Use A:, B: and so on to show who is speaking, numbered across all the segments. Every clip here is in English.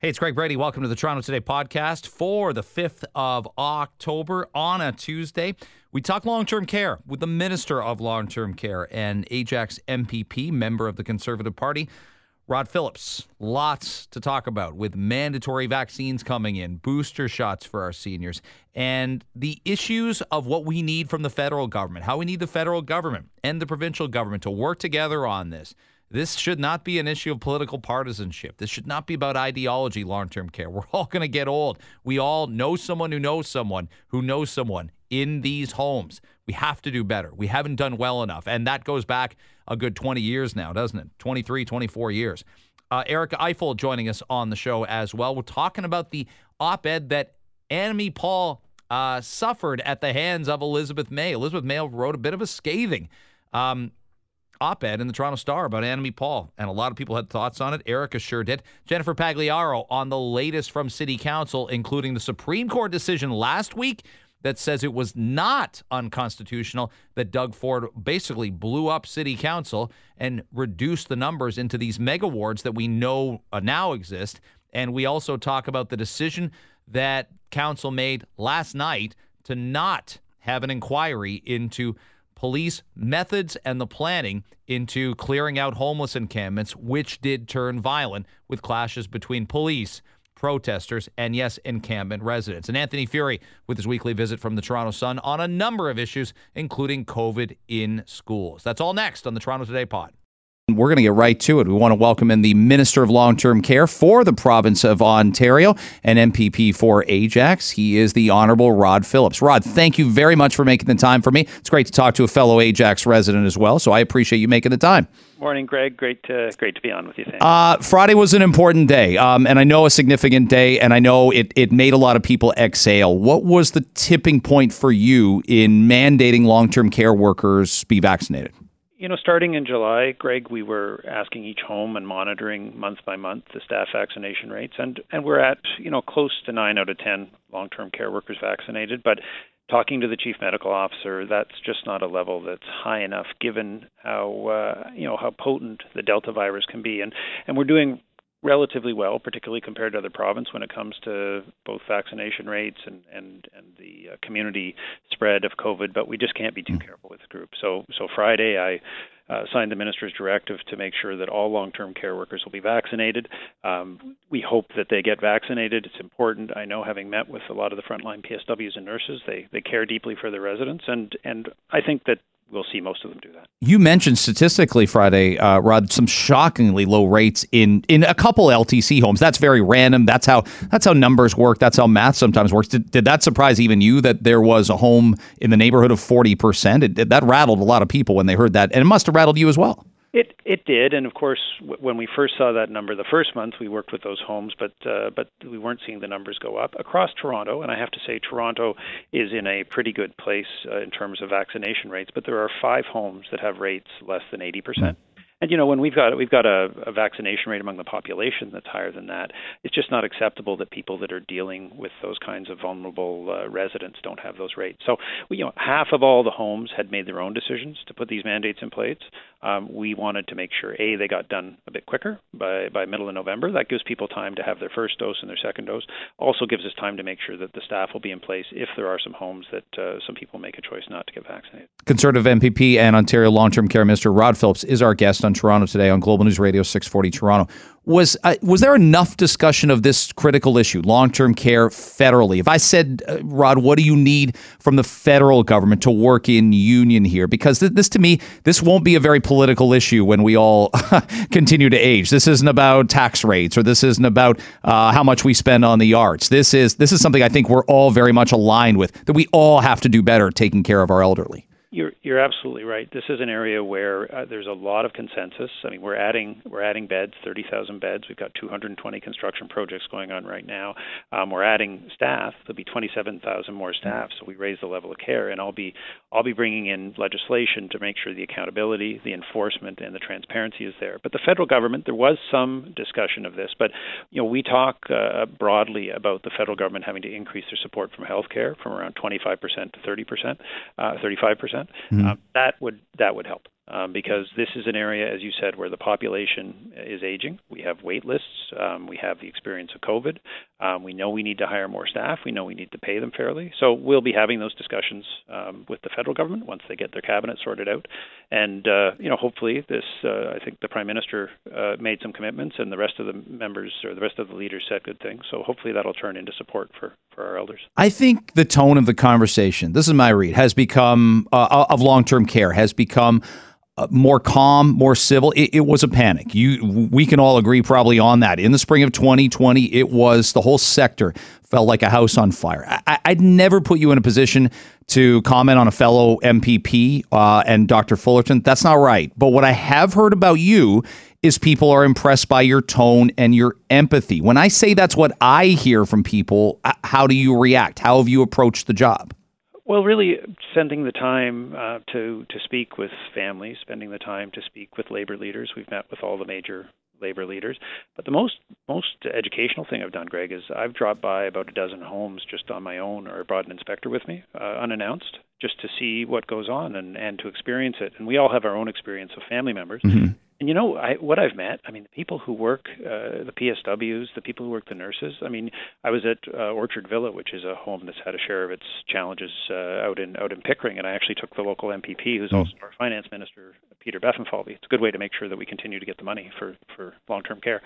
A: Hey, it's Greg Brady. Welcome to the Toronto Today podcast for the 5th of October on a Tuesday. We talk long term care with the Minister of Long Term Care and Ajax MPP, member of the Conservative Party, Rod Phillips. Lots to talk about with mandatory vaccines coming in, booster shots for our seniors, and the issues of what we need from the federal government, how we need the federal government and the provincial government to work together on this. This should not be an issue of political partisanship. This should not be about ideology, long term care. We're all going to get old. We all know someone who knows someone who knows someone in these homes. We have to do better. We haven't done well enough. And that goes back a good 20 years now, doesn't it? 23, 24 years. Uh, Erica Ifill joining us on the show as well. We're talking about the op ed that Annamie Paul uh, suffered at the hands of Elizabeth May. Elizabeth May wrote a bit of a scathing um, op ed in the Toronto Star about Annamie Paul, and a lot of people had thoughts on it. Erica sure did. Jennifer Pagliaro on the latest from City Council, including the Supreme Court decision last week that says it was not unconstitutional that Doug Ford basically blew up City Council and reduced the numbers into these mega wards that we know uh, now exist. And we also talk about the decision that Council made last night to not have an inquiry into police methods and the planning into clearing out homeless encampments, which did turn violent with clashes between police, protesters, and yes, encampment residents. And Anthony Fury with his weekly visit from the Toronto Sun on a number of issues, including COVID in schools. That's all next on the Toronto Today Pod. We're going to get right to it. We want to welcome in the Minister of Long Term Care for the province of Ontario and MPP for Ajax. He is the Honorable Rod Phillips. Rod, thank you very much for making the time for me. It's great to talk to a fellow Ajax resident as well, so I appreciate you making the time.
B: Morning, Greg. Great to great to be on with you.
A: Uh, Friday was an important day, um, and I know a significant day, and I know it it made a lot of people exhale. What was the tipping point for you in mandating long term care workers be vaccinated?
B: You know, starting in July, Greg, we were asking each home and monitoring month by month the staff vaccination rates, and and we're at you know close to nine out of ten long-term care workers vaccinated. But talking to the chief medical officer, that's just not a level that's high enough, given how uh, you know how potent the Delta virus can be, and and we're doing relatively well, particularly compared to other province when it comes to both vaccination rates and and and the uh, community spread of COVID. But we just can't be too mm. careful with the group. So so Friday I. Uh, signed the minister's directive to make sure that all long-term care workers will be vaccinated. Um, we hope that they get vaccinated. It's important. I know, having met with a lot of the frontline PSWs and nurses, they they care deeply for their residents, and and I think that we'll see most of them do that.
A: You mentioned statistically Friday, uh, Rod, some shockingly low rates in in a couple LTC homes. That's very random. That's how that's how numbers work. That's how math sometimes works. Did, did that surprise even you that there was a home in the neighborhood of forty percent? That rattled a lot of people when they heard that, and it must have rattled you as well.
B: It it did, and of course, w- when we first saw that number the first month, we worked with those homes, but uh, but we weren't seeing the numbers go up across Toronto. And I have to say, Toronto is in a pretty good place uh, in terms of vaccination rates. But there are five homes that have rates less than eighty percent. And you know, when we've got we've got a, a vaccination rate among the population that's higher than that, it's just not acceptable that people that are dealing with those kinds of vulnerable uh, residents don't have those rates. So, we, you know, half of all the homes had made their own decisions to put these mandates in place. Um, we wanted to make sure a they got done a bit quicker by by middle of November. That gives people time to have their first dose and their second dose. Also gives us time to make sure that the staff will be in place if there are some homes that uh, some people make a choice not to get vaccinated.
A: Conservative MPP and Ontario Long-Term Care Minister Rod Phillips is our guest on Toronto today on Global News Radio 640 Toronto. Was uh, was there enough discussion of this critical issue, long-term care federally? If I said, uh, Rod, what do you need from the federal government to work in union here? Because th- this, to me, this won't be a very political issue when we all continue to age. This isn't about tax rates, or this isn't about uh, how much we spend on the arts. This is this is something I think we're all very much aligned with. That we all have to do better taking care of our elderly.
B: You're you're absolutely right. This is an area where uh, there's a lot of consensus. I mean, we're adding we're adding beds, 30,000 beds. We've got 220 construction projects going on right now. Um, we're adding staff. There'll be 27,000 more staff. So we raise the level of care, and I'll be I'll be bringing in legislation to make sure the accountability, the enforcement, and the transparency is there. But the federal government, there was some discussion of this, but you know we talk uh, broadly about the federal government having to increase their support from healthcare from around 25% to 30%, uh, 35%. Mm-hmm. Uh, that would that would help. Um, because this is an area, as you said, where the population is aging. We have wait lists. Um, we have the experience of COVID. Um, we know we need to hire more staff. We know we need to pay them fairly. So we'll be having those discussions um, with the federal government once they get their cabinet sorted out. And uh, you know, hopefully, this. Uh, I think the prime minister uh, made some commitments, and the rest of the members or the rest of the leaders said good things. So hopefully, that'll turn into support for for our elders.
A: I think the tone of the conversation. This is my read. Has become uh, of long term care has become uh, more calm, more civil. It, it, was a panic. You, we can all agree probably on that. In the spring of 2020, it was the whole sector felt like a house on fire. I, would never put you in a position to comment on a fellow MPP uh, and Dr. Fullerton. That's not right. But what I have heard about you is people are impressed by your tone and your empathy. When I say that's what I hear from people, uh, how do you react? How have you approached the job?
B: Well, really, spending the time uh, to to speak with families, spending the time to speak with labor leaders. We've met with all the major labor leaders. But the most most educational thing I've done, Greg, is I've dropped by about a dozen homes just on my own, or brought an inspector with me, uh, unannounced, just to see what goes on and and to experience it. And we all have our own experience of family members. Mm-hmm. And you know I, what I've met? I mean, the people who work, uh, the PSWs, the people who work the nurses. I mean, I was at uh, Orchard Villa, which is a home that's had a share of its challenges uh, out in out in Pickering, and I actually took the local MPP, who's mm. also our finance minister, Peter Bethlenfalvy. It's a good way to make sure that we continue to get the money for for long term care.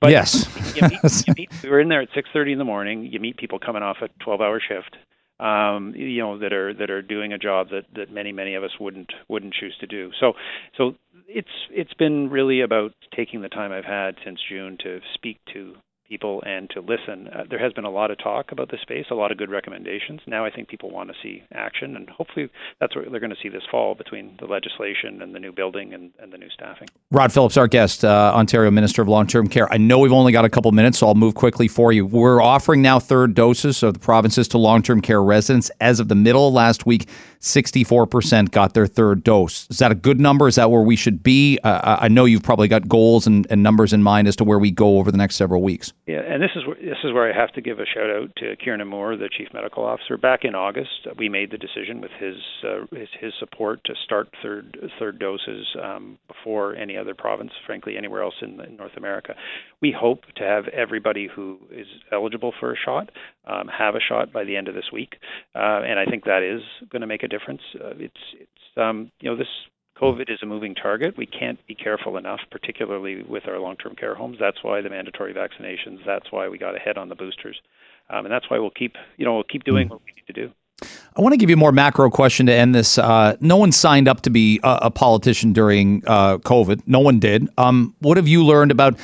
A: But yes,
B: you meet, you meet, we were in there at six thirty in the morning. You meet people coming off a twelve hour shift um, you know that are that are doing a job that that many many of us wouldn't wouldn't choose to do. So so it's it's been really about taking the time I've had since June to speak to people and to listen. Uh, there has been a lot of talk about this space, a lot of good recommendations. Now I think people want to see action, and hopefully that's what they're going to see this fall between the legislation and the new building and, and the new staffing.
A: Rod Phillips, our guest, uh, Ontario Minister of Long Term Care. I know we've only got a couple minutes, so I'll move quickly for you. We're offering now third doses of the provinces to long term care residents. As of the middle last week, 64% got their third dose. Is that a good number? Is that where we should be? Uh, I know you've probably got goals and, and, numbers in mind as to where we go over the next several weeks.
B: Yeah, and this is where, this is where I have to give a shout out to Kieran Moore, the chief medical officer. Back in August, we made the decision with his uh, his, his, support to start third third doses um, before any other province, frankly, anywhere else in, in, North America. We hope to have everybody who is eligible for a shot um, have a shot by the end of this week, uh, and I think that is going to make a difference. Uh, it's it's um, you know this COVID is a moving target. We can't be careful enough, particularly with our long-term care homes. That's why the mandatory vaccinations. That's why we got ahead on the boosters, um, and that's why we'll keep you know we'll keep doing hmm. what we need to do.
A: I want to give you a more macro question to end this. Uh, no one signed up to be a, a politician during uh, COVID. No one did. Um, what have you learned about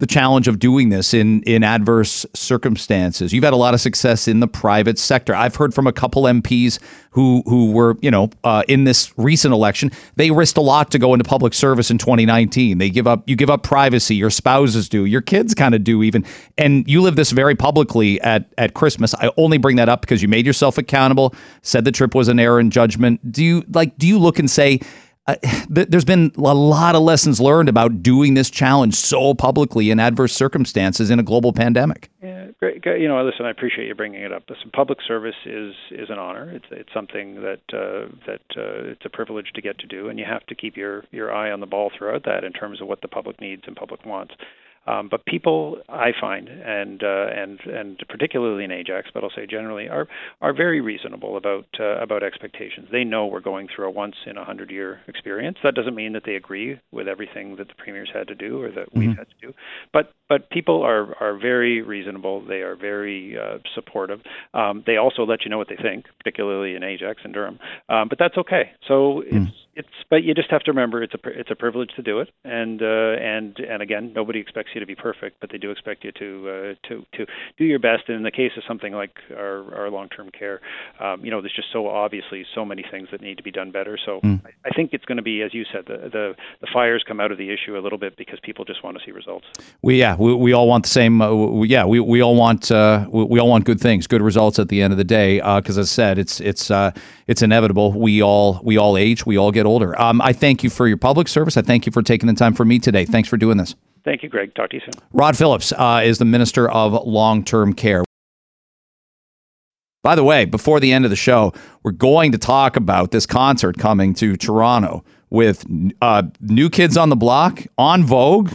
A: the challenge of doing this in in adverse circumstances. You've had a lot of success in the private sector. I've heard from a couple MPs who who were you know uh, in this recent election. They risked a lot to go into public service in 2019. They give up you give up privacy. Your spouses do. Your kids kind of do even. And you live this very publicly at at Christmas. I only bring that up because you made yourself accountable. Said the trip was an error in judgment. Do you like? Do you look and say? Uh, there's been a lot of lessons learned about doing this challenge so publicly in adverse circumstances in a global pandemic.
B: Yeah, great. You know, listen, I appreciate you bringing it up. Listen, public service is is an honor. It's it's something that uh, that uh, it's a privilege to get to do, and you have to keep your your eye on the ball throughout that in terms of what the public needs and public wants. Um, but people, I find, and uh, and and particularly in Ajax, but I'll say generally, are are very reasonable about uh, about expectations. They know we're going through a once in a hundred year experience. That doesn't mean that they agree with everything that the premiers had to do or that mm-hmm. we've had to do. But but people are are very reasonable. They are very uh, supportive. Um, they also let you know what they think, particularly in Ajax and Durham. Um, but that's okay. So mm. it's it's but you just have to remember it's a it's a privilege to do it. And uh, and and again nobody expects you to be perfect but they do expect you to uh, to to do your best. And in the case of something like our our long term care um, you know there's just so obviously so many things that need to be done better. So mm. I, I, think it's going to be as you said the, the the fires come out of the issue a little bit because people just want to see results.
A: We yeah we, we all want the same uh, we, yeah we, we all want uh, we, we, all want good things good results at the end of the day because uh, as I said it's it's uh, it's inevitable. We all we all age we all get older. Um, I thank you for your public service. I thank you for taking the time for me today. Thanks for doing this.
B: Thank you, Greg. Talk to you soon.
A: Rod Phillips uh, is the Minister of Long Term Care. By the way, before the end of the show, we're going to talk about this concert coming to Toronto with uh, New Kids on the Block En Vogue.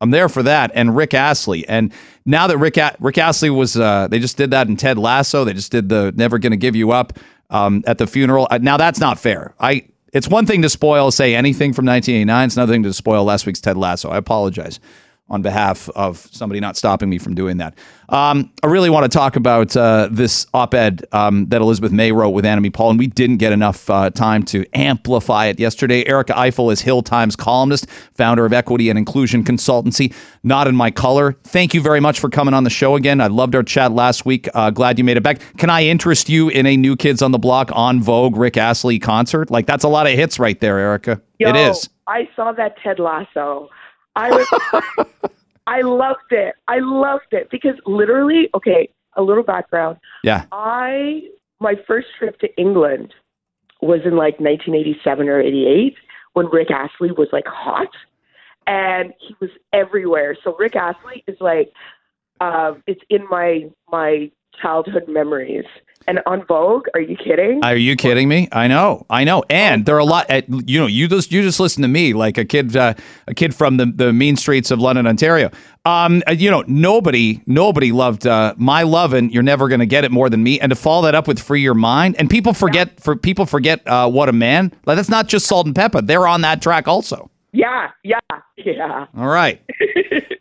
A: I'm there for that, and Rick Astley. And now that Rick A- Rick Astley was, uh, they just did that in Ted Lasso. They just did the "Never Gonna Give You Up" um, at the funeral. Uh, now that's not fair. I. It's one thing to spoil, say anything from 1989. It's another thing to spoil last week's Ted Lasso. I apologize on behalf of somebody not stopping me from doing that. Um, I really want to talk about uh, this op ed um, that Elizabeth May wrote with Annamie Paul, and we didn't get enough uh, time to amplify it yesterday. Erica Ifill is Hill Times columnist, founder of Equity and Inclusion Consultancy, not in my color. Thank you very much for coming on the show again. I loved our chat last week. Uh, glad you made it back. Can I interest you in a New Kids on the Block En Vogue Rick Astley concert? Like, that's a lot of hits right there, Erica.
C: Yo,
A: it is.
C: I saw that Ted Lasso. I was, I loved it. I loved it because literally, okay, a little background.
A: Yeah.
C: I my first trip to England was in like 1987 or 88 when Rick Astley was like hot, and he was everywhere. So Rick Astley is like, uh, it's in my my childhood memories. And En Vogue, are you kidding?
A: Are you kidding me? I know, I know. And there are a lot. At, you know, you just you just listen to me like a kid, uh, a kid from the, the mean streets of London, Ontario. Um, uh, you know, nobody nobody loved uh, my love, and you're never to get it more than me. And to follow that up with free your mind, and people forget for people forget uh, what a man. Like that's not just Salt-N-Pepa. They're on that track also.
C: Yeah, yeah, yeah.
A: All right.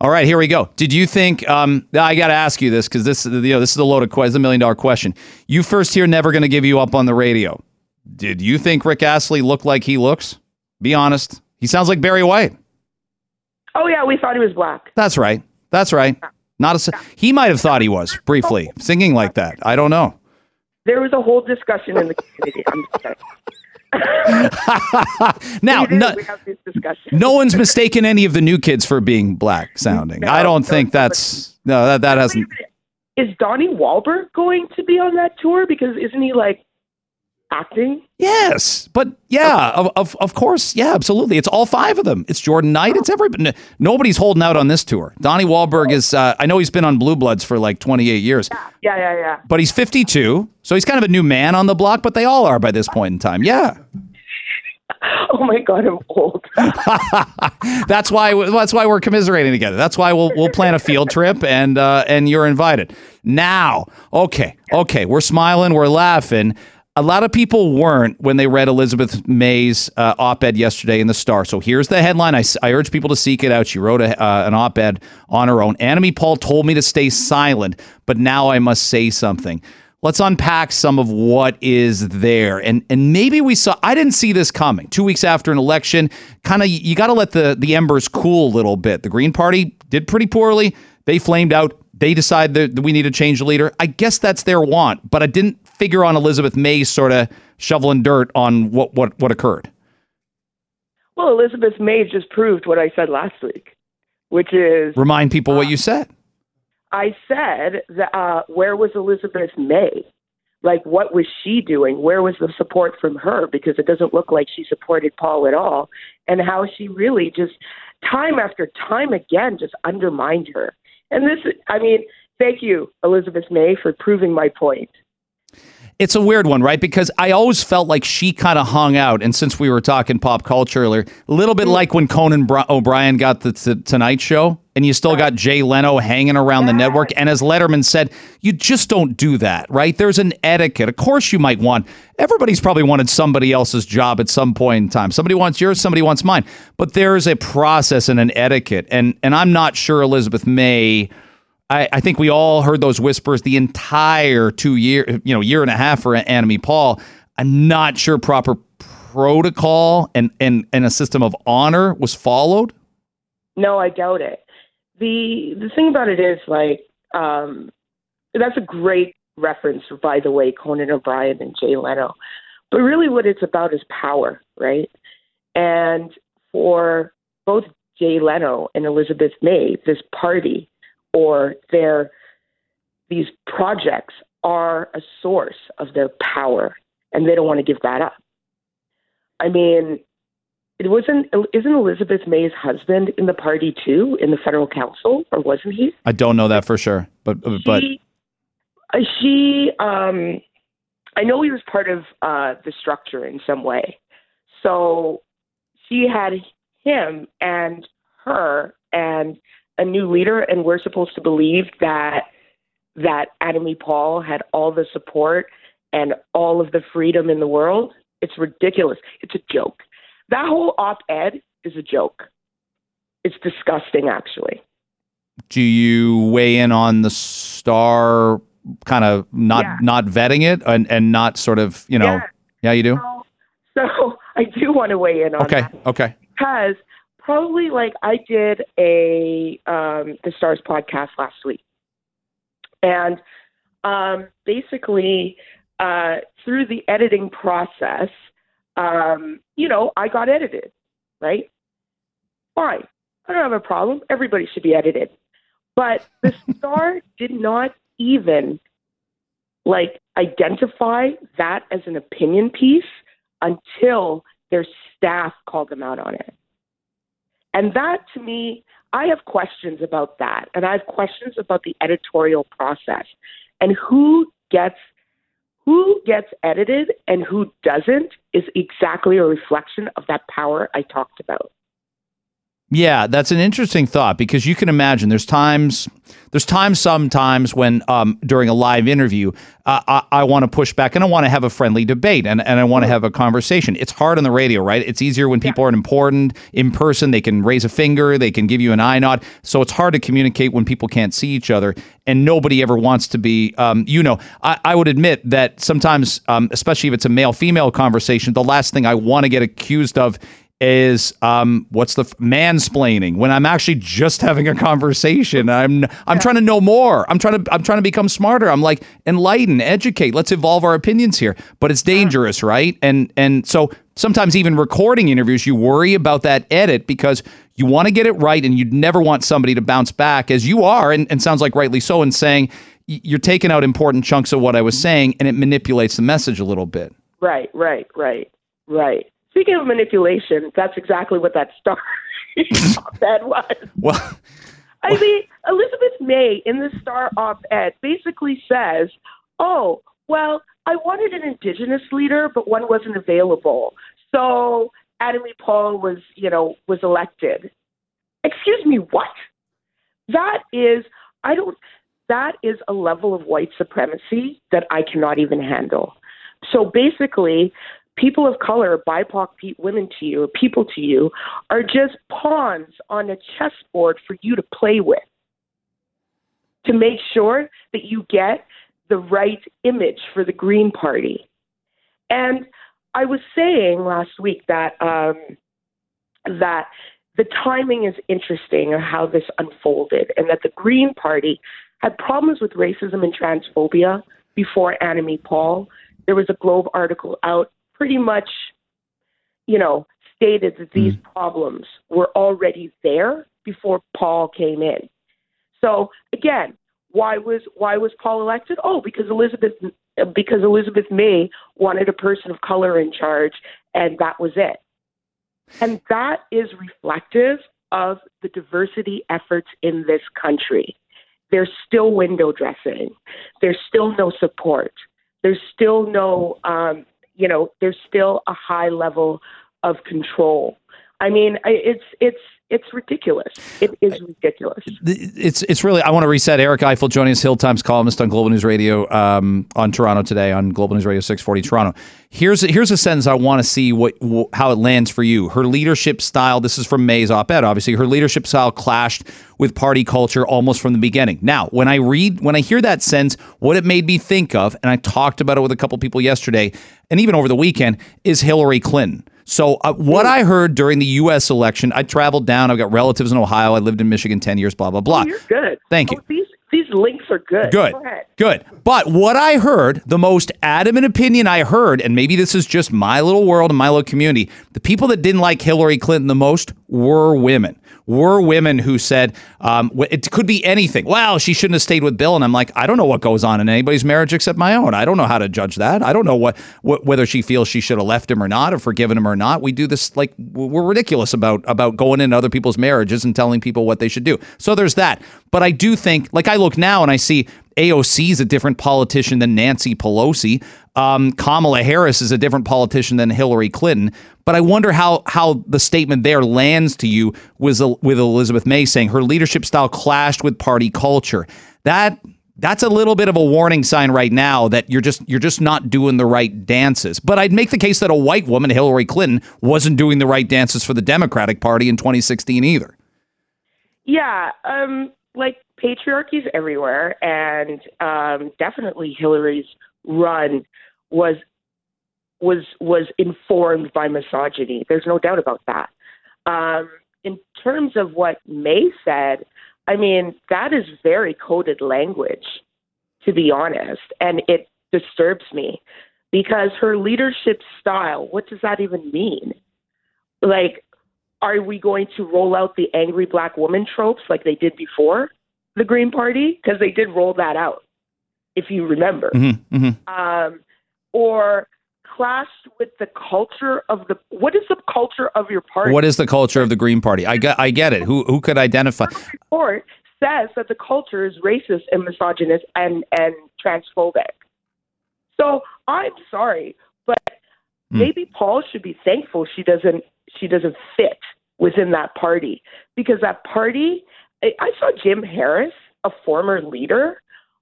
A: All right, here we go. Did you think? Um, I got to ask you this because this, you know, this is a loaded question, a million dollar question. You first hear "Never Gonna Give You Up" on the radio. Did you think Rick Astley looked like he looks? Be honest. He sounds like Barry White.
C: Oh yeah, we thought he was black.
A: That's right. That's right. Not a. He might have thought he was briefly singing like that. I don't know.
C: There was a whole discussion in the community. I'm sorry.
A: now, no,
C: we have this discussion.
A: no one's mistaken any of the new kids for being black sounding.
C: No,
A: I don't
C: no,
A: think that's no that that hasn't.
C: Is Donnie Wahlberg going to be on that tour? Because isn't he like acting?
A: Yes, but yeah, of, of of course, yeah, absolutely. It's all five of them. It's Jordan Knight. It's everybody. Nobody's holding out on this tour. Donnie Wahlberg is. Uh, I know he's been on Blue Bloods for like 28 years,
C: Yeah, yeah, yeah.
A: but he's 52, so he's kind of a new man on the block. But they all are by this point in time. Yeah,
C: Oh my god, I'm old.
A: that's why. That's why we're commiserating together. That's why we'll we'll plan a field trip and uh, and you're invited. Now, okay, okay, we're smiling, we're laughing. A lot of people weren't when they read Elizabeth May's uh, op-ed yesterday in the Star. So here's the headline. I urge people to seek it out. She wrote a, uh, an op-ed on her own. Annamie Paul told me to stay silent, but now I must say something. Let's unpack some of what is there. And and maybe we saw I didn't see this coming. 2 weeks after an election, kind of you got to let the the embers cool a little bit. The Green Party did pretty poorly. They flamed out. They decide that we need to change the leader. I guess that's their want, but I didn't figure on Elizabeth May sort of shoveling dirt on what what what occurred.
C: Well, Elizabeth May just proved what I said last week, which is
A: Remind people what you said.
C: I said that uh, where was Elizabeth May? Like, what was she doing? Where was the support from her? Because it doesn't look like she supported Paul at all, and how she really just time after time again just undermined her. And this, I mean, thank you, Elizabeth May, for proving my point.
A: It's a weird one, right? Because I always felt like she kind of hung out. And since we were talking pop culture earlier, a little bit mm. like when Conan Br- O'Brien got the t- Tonight Show, and you still got Jay Leno hanging around the network. And as Letterman said, you just don't do that, right? There's an etiquette. Of course, you might want. Everybody's probably wanted somebody else's job at some point in time. Somebody wants yours, somebody wants mine. But there's a process and an etiquette, and and I'm not sure Elizabeth May. I, I think we all heard those whispers the entire two year, you know, year and a half for Annamie Paul. I'm not sure proper protocol and, and, and a system of honor was followed.
C: No, I doubt it. The the thing about it is like um, that's a great reference, by the way, Conan O'Brien and Jay Leno. But really, what it's about is power, right? And for both Jay Leno and Elizabeth May, this party or their these projects are a source of their power, and they don't want to give that up. I mean, it wasn't isn't Elizabeth May's husband in the party too in the federal council, or wasn't he?
A: I don't know that for sure, but but
C: she, uh, she um, I know he was part of uh, the structure in some way. So she had him and her and a new leader, and we're supposed to believe that that Annamie Paul had all the support and all of the freedom in the world. It's ridiculous. It's a joke. That whole op-ed is a joke. It's disgusting, actually.
A: Do you weigh in on the star kind of not
C: Yeah.
A: not vetting it and, and not sort of you know
C: Yeah.
A: yeah you do
C: So, so I do want to weigh in on
A: okay
C: that
A: okay
C: because probably like I did a um, the Stars podcast last week, and um, basically uh, through the editing process, um, you know, I got edited, right? Fine, I don't have a problem. Everybody should be edited, but the Star did not even like identify that as an opinion piece until their staff called them out on it. And that to me, I have questions about that. And I have questions about the editorial process and who gets who gets edited and who doesn't is exactly a reflection of that power I talked about.
A: Yeah, that's an interesting thought because you can imagine there's times there's times sometimes when um, during a live interview uh, I, I want to push back and I want to have a friendly debate and, and I want to have a conversation. It's hard on the radio, right? It's easier when people aren't important in person. They can raise a finger, they can give you an eye nod. So it's hard to communicate when people can't see each other and nobody ever wants to be. Um, you know, I, I would admit that sometimes, um, especially if it's a male female conversation, the last thing I want to get accused of is um what's the f- mansplaining. When i'm actually just having a conversation i'm i'm trying to know more. I'm trying to i'm trying to become smarter. I'm like enlighten educate. Let's evolve our opinions here. But it's dangerous right? And and so sometimes even recording interviews you worry about that edit because you want to get it right and you'd never want somebody to bounce back as you are and, and sounds like rightly so and saying you're taking out important chunks of what i was saying and it manipulates the message a little bit.
C: Right, right, right, right. Speaking of manipulation, that's exactly what that star op-ed was.
A: well
C: I mean, Elizabeth May in the Star op-ed basically says, "Oh, well, I wanted an Indigenous leader, but one wasn't available, so Annamie Paul was, you know, was elected." Excuse me, what? That is, I don't. That is a level of white supremacy that I cannot even handle. So basically, people of color, BIPOC women to you, people to you, are just pawns on a chessboard for you to play with to make sure that you get the right image for the Green Party. And I was saying last week that um, that the timing is interesting of how this unfolded, and that the Green Party had problems with racism and transphobia before Annamie Paul. There was a Globe article out pretty much, you know, stated that these problems were already there before Paul came in. So again, why was why was Paul elected? Oh, because Elizabeth because Elizabeth May wanted a person of color in charge, and that was it. And that is reflective of the diversity efforts in this country. There's still window dressing. There's still no support. There's still no, um, you know, there's still a high level of control. I mean, it's it's it's ridiculous. It is ridiculous.
A: it's it's really I want to reset Eric Ifill joining us Hill Times columnist on Global News Radio um, on Toronto today on Global News Radio 640 Toronto. Here's a, here's a sentence I want to see what wh- how it lands for you. Her leadership style. This is from May's op-ed. Obviously, her leadership style clashed with party culture almost from the beginning. Now, when I read when I hear that sentence, what it made me think of, and I talked about it with a couple people yesterday, and even over the weekend, is Hillary Clinton. So, uh, what I heard during the U.S. election, I traveled down. I've got relatives in Ohio. I lived in Michigan 10 years, blah, blah, blah.
C: Oh, you're good.
A: Thank you.
C: Oh, these these links are good.
A: Good.
C: Go ahead.
A: Good. But what I heard, the most adamant opinion I heard, and maybe this is just my little world and my little community, the people that didn't like Hillary Clinton the most were women. Were women who said um, it could be anything. Well, she shouldn't have stayed with Bill, and I'm like, I don't know what goes on in anybody's marriage except my own. I don't know how to judge that. I don't know what, what whether she feels she should have left him or not, or forgiven him or not. We do this like we're ridiculous about about going into other people's marriages and telling people what they should do. So there's that. But I do think, like I look now and I see AOC is a different politician than Nancy Pelosi. Um, Kamala Harris is a different politician than Hillary Clinton. But I wonder how how the statement there lands to you was with Elizabeth May saying her leadership style clashed with party culture. That that's a little bit of a warning sign right now that you're just you're just not doing the right dances. But I'd make the case that a white woman, Hillary Clinton, wasn't doing the right dances for the Democratic Party in 2016 either.
C: Yeah, um, like patriarchy's everywhere, and um, definitely Hillary's run was was was informed by misogyny. There's no doubt about that. Um, in terms of what May said, I mean that is very coded language, to be honest, and it disturbs me because her leadership style. What does that even mean? Like, are we going to roll out the angry black woman tropes like they did before the Green Party? Because they did roll that out, if you remember.
A: Mm-hmm, mm-hmm.
C: Um, or clashed with the culture of the what is the culture of your party?
A: What is the culture of the Green Party? I get I get it. Who who could identify? The
C: report says that the culture is racist and misogynist and and transphobic. So I'm sorry, but mm. maybe Paul should be thankful she doesn't she doesn't fit within that party because that party. I saw Jim Harris, a former leader,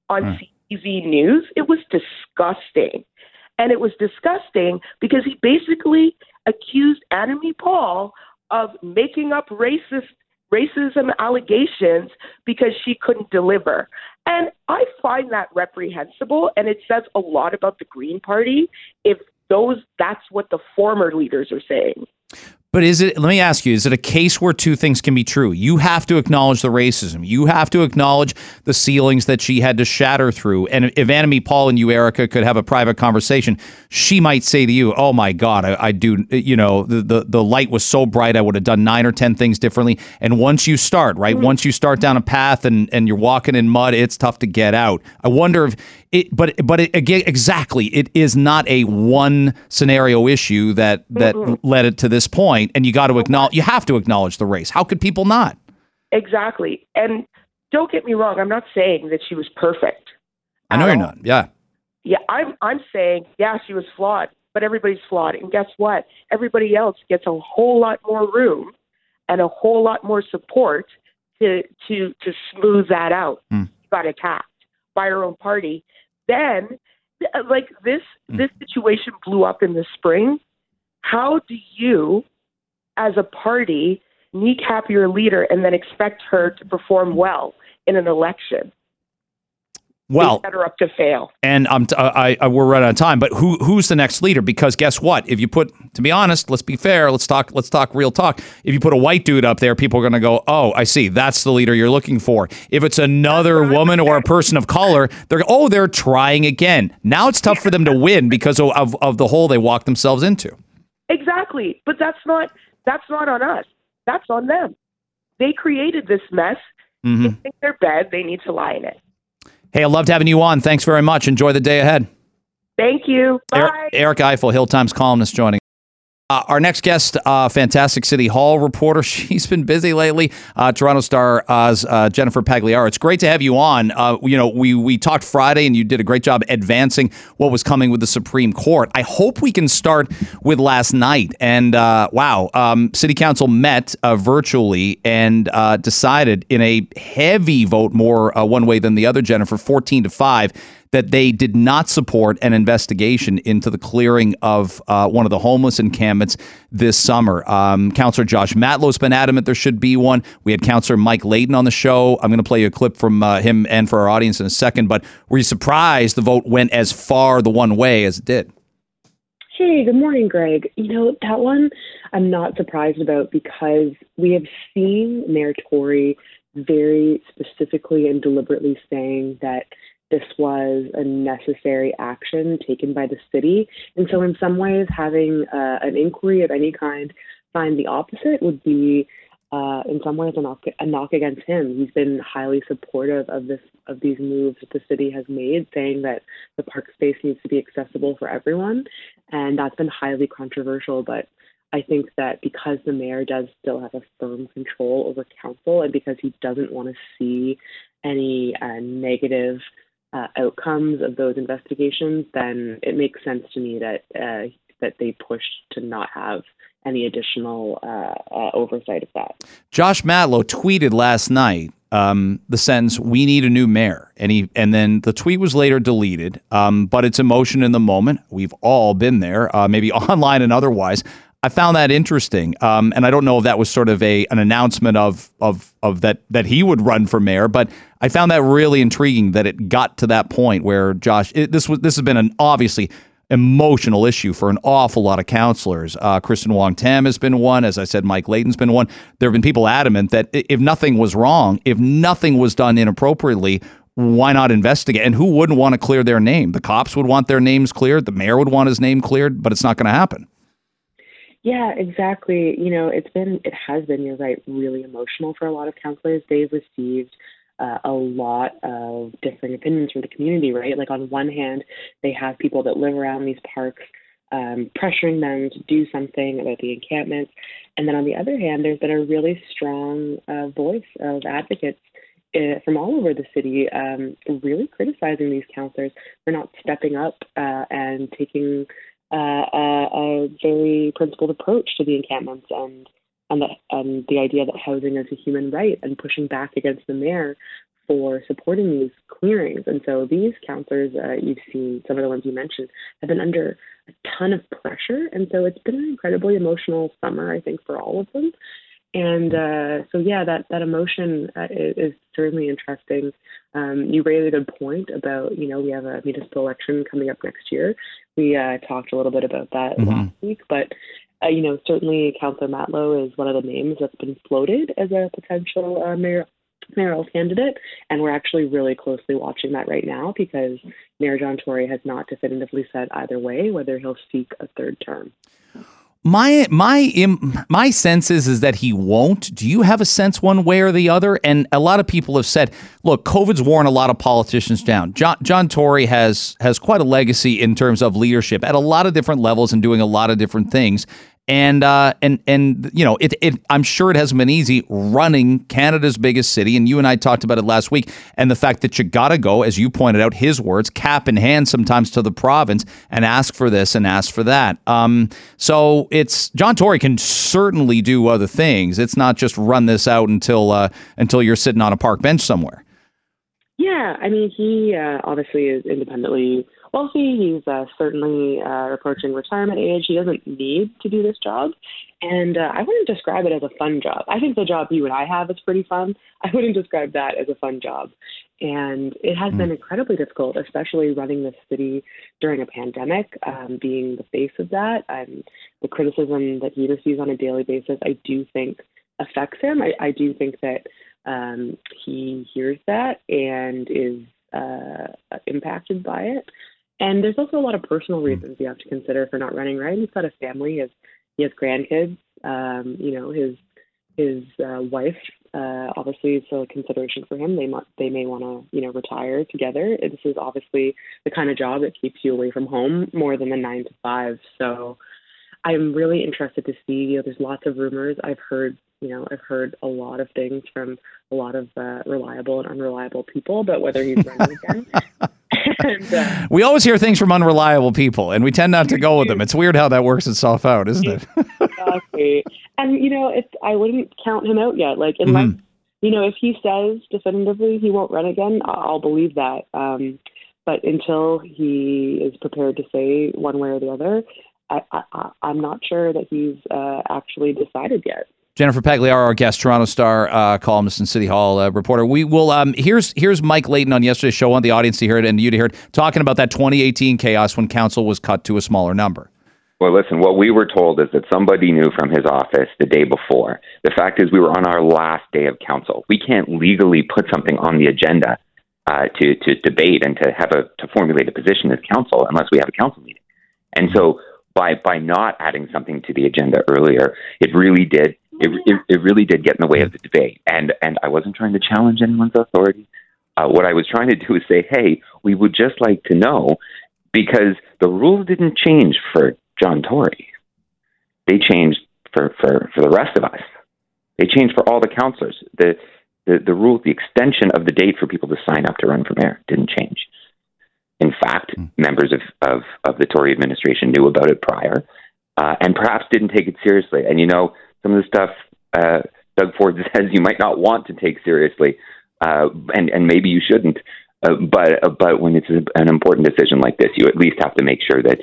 C: on mm. CTV News. It was disgusting and it was disgusting because he basically accused Annamie Paul of making up racist racism allegations because she couldn't deliver. And I find that reprehensible and it says a lot about the Green Party if those that's what the former leaders are saying.
A: But is it, let me ask you, is it a case where two things can be true? You have to acknowledge the racism. You have to acknowledge the ceilings that she had to shatter through. And if Annamie Paul and you, Erica, could have a private conversation, she might say to you, Oh my God, I, I do, you know, the, the, the light was so bright, I would have done nine or 10 things differently. And once you start, right, mm-hmm. once you start down a path and, and you're walking in mud, it's tough to get out. I wonder if it, but, but it, again, exactly, it is not a one scenario issue that, that mm-hmm. led it to this point and you got to acknowledge you have to acknowledge the race. How could people not?
C: Exactly. And don't get me wrong, I'm not saying that she was perfect.
A: I know you're not. Yeah.
C: Yeah, I'm I'm saying, yeah, she was flawed, but everybody's flawed. And guess what? Everybody else gets a whole lot more room and a whole lot more support to to to smooth that out. Mm. Got attacked by her own party. Then like this mm. this situation blew up in the spring. How do you as a party kneecap your leader and then expect her to perform well in an election.
A: Well,
C: set up to fail.
A: And I'm t- I, I, we're running out of time. But who who's the next leader? Because guess what? If you put, to be honest, let's be fair. Let's talk. Let's talk real talk. If you put a white dude up there, people are going to go, "Oh, I see. That's the leader you're looking for." If it's another woman or a person of color, they're oh, they're trying again. Now it's tough for them to win because of, of, of the hole they walked themselves into.
C: Exactly. But that's not that's not on us. That's on them. They created this mess. Mm-hmm. They think they're bad. They need to lie in it.
A: Hey, I loved having you on. Thanks very much. Enjoy the day ahead.
C: Thank you. Bye.
A: Eric, Eric Ifill, Hill Times columnist, joining. Uh, our next guest, uh, fantastic City Hall reporter. She's been busy lately. Uh, Toronto Star uh, Jennifer Pagliaro. It's great to have you on. Uh, you know, we we talked Friday, and you did a great job advancing what was coming with the Supreme Court. I hope we can start with last night. And uh, wow, um, City Council met virtually and decided in a heavy vote, more one way than the other. Jennifer, fourteen to five that they did not support an investigation into the clearing of uh, one of the homeless encampments this summer. Um, Councillor Josh Matlow's been adamant there should be one. We had Councillor Mike Layton on the show. I'm going to play you a clip from uh, him and for our audience in a second. But were you surprised the vote went as far the one way as it did?
D: Hey, good morning, Greg. You know, that one I'm not surprised about because we have seen Mayor Tory very specifically and deliberately saying that this was a necessary action taken by the city. And so, in some ways, having uh, an inquiry of any kind find the opposite would be, uh, in some ways, a knock, a knock against him. He's been highly supportive of this of these moves that the city has made, saying that the park space needs to be accessible for everyone, and that's been highly controversial. But I think that because the mayor does still have a firm control over council, and because he doesn't want to see any uh, negative uh, outcomes of those investigations, then it makes sense to me that uh, that they pushed to not have any additional uh, uh, oversight of that.
A: Josh Matlow tweeted last night um, the sentence "We need a new mayor," and he and then the tweet was later deleted. Um, but it's emotion in the moment. We've all been there, uh, maybe online and otherwise. I found that interesting, um, and I don't know if that was sort of a an announcement of of of that that he would run for mayor, but I found that really intriguing that it got to that point where Josh. It, this was this has been an obviously emotional issue for an awful lot of counselors. Uh, Kristyn Wong-Tam has been one. As I said, Mike Layton's been one. There have been people adamant that if nothing was wrong, if nothing was done inappropriately, why not investigate? And who wouldn't want to clear their name? The cops would want their names cleared. The mayor would want his name cleared, but it's not going to happen.
D: Yeah, exactly. You know, it's been, it has been, you're right, really emotional for a lot of counselors. They've received uh, a lot of different opinions from the community, right? Like, on one hand, they have people that live around these parks um, pressuring them to do something about the encampments. And then on the other hand, there's been a really strong uh, voice of advocates uh, from all over the city, um, really criticizing these counselors for not stepping up uh, and taking uh, a, a, very principled approach to the encampments and and the, and the idea that housing is a human right and pushing back against the mayor for supporting these clearings. And so these counselors, uh, you've seen some of the ones you mentioned, have been under a ton of pressure. And so it's been an incredibly emotional summer, I think, for all of them. And uh, so, yeah, that, that emotion uh, is, is, certainly interesting. Um, you raised a good point about, you know, we have a municipal election coming up next year. We uh, talked a little bit about that mm-hmm. last week, but, uh, you know, certainly Councillor Matlow is one of the names that's been floated as a potential uh, mayor mayoral candidate, and we're actually really closely watching that right now because Mayor John Tory has not definitively said either way whether he'll seek a third term.
A: My my my sense is is that he won't. Do you have a sense one way or the other? And a lot of people have said, look, COVID's worn a lot of politicians down. John John Tory has has quite a legacy in terms of leadership at a lot of different levels and doing a lot of different things and uh, and and you know, it, it. I'm sure it hasn't been easy running Canada's biggest city, and you and I talked about it last week, and the fact that you got to go, as you pointed out, his words, cap in hand, sometimes to the province, and ask for this and ask for that. Um, so it's John Tory can certainly do other things. It's not just run this out until uh, until you're sitting on a park bench somewhere.
D: Yeah, I mean, he uh, obviously is independently wealthy. He's uh, certainly uh, approaching retirement age. He doesn't need to do this job. And uh, I wouldn't describe it as a fun job. I think the job you and I have is pretty fun. I wouldn't describe that as a fun job. And it has mm. been incredibly difficult, especially running this city during a pandemic, um, being the face of that. And the criticism that he receives on a daily basis, I do think affects him. I, I do think that um, he hears that and is uh, impacted by it. And there's also a lot of personal hmm. reasons you have to consider for not running. Right? He's got a family. He has he has grandkids. Um, you know, his his uh, wife uh, obviously it's a consideration for him. They might they may want to you know retire together. This is obviously the kind of job that keeps you away from home more than the nine to five. So I'm really interested to see. You know, there's lots of rumors. I've heard you know I've heard a lot of things from a lot of uh, reliable and unreliable people about whether he's running again.
A: and, uh, we always hear things from unreliable people, and we tend not to go with them. It's weird how that works itself out, isn't it?
D: exactly. And you know, it's I wouldn't count him out yet. Like unless mm-hmm. you know, if he says definitively he won't run again, I'll believe that. Um, but until he is prepared to say one way or the other, I, I, I'm not sure that he's uh, actually decided yet.
A: Jennifer Pagliaro, our guest, Toronto Star uh, columnist and City Hall uh, reporter. We will. Um, here's here's Mike Layton on yesterday's show. I want the audience to hear it and you to hear it, talking about that 2018 chaos when council was cut to a smaller number.
E: Well, listen, what we were told is that somebody knew from his office the day before. The fact is, we were on our last day of council. We can't legally put something on the agenda uh, to to debate and to have a to formulate a position as council unless we have a council meeting. And so, by by not adding something to the agenda earlier, it really did it, it, it really did get in the way of the debate. And and I wasn't trying to challenge anyone's authority. Uh, what I was trying to do is say, hey, we would just like to know because the rules didn't change for John Tory. They changed for, for, for the rest of us. They changed for all the councillors. The, the, the rule, the extension of the date for people to sign up to run for mayor didn't change. in fact, mm. members of, of, of the Tory administration knew about it prior uh, and perhaps didn't take it seriously. And you know, some of the stuff uh, Doug Ford says you might not want to take seriously, uh, and, and maybe you shouldn't. Uh, but uh, but when it's an important decision like this, you at least have to make sure that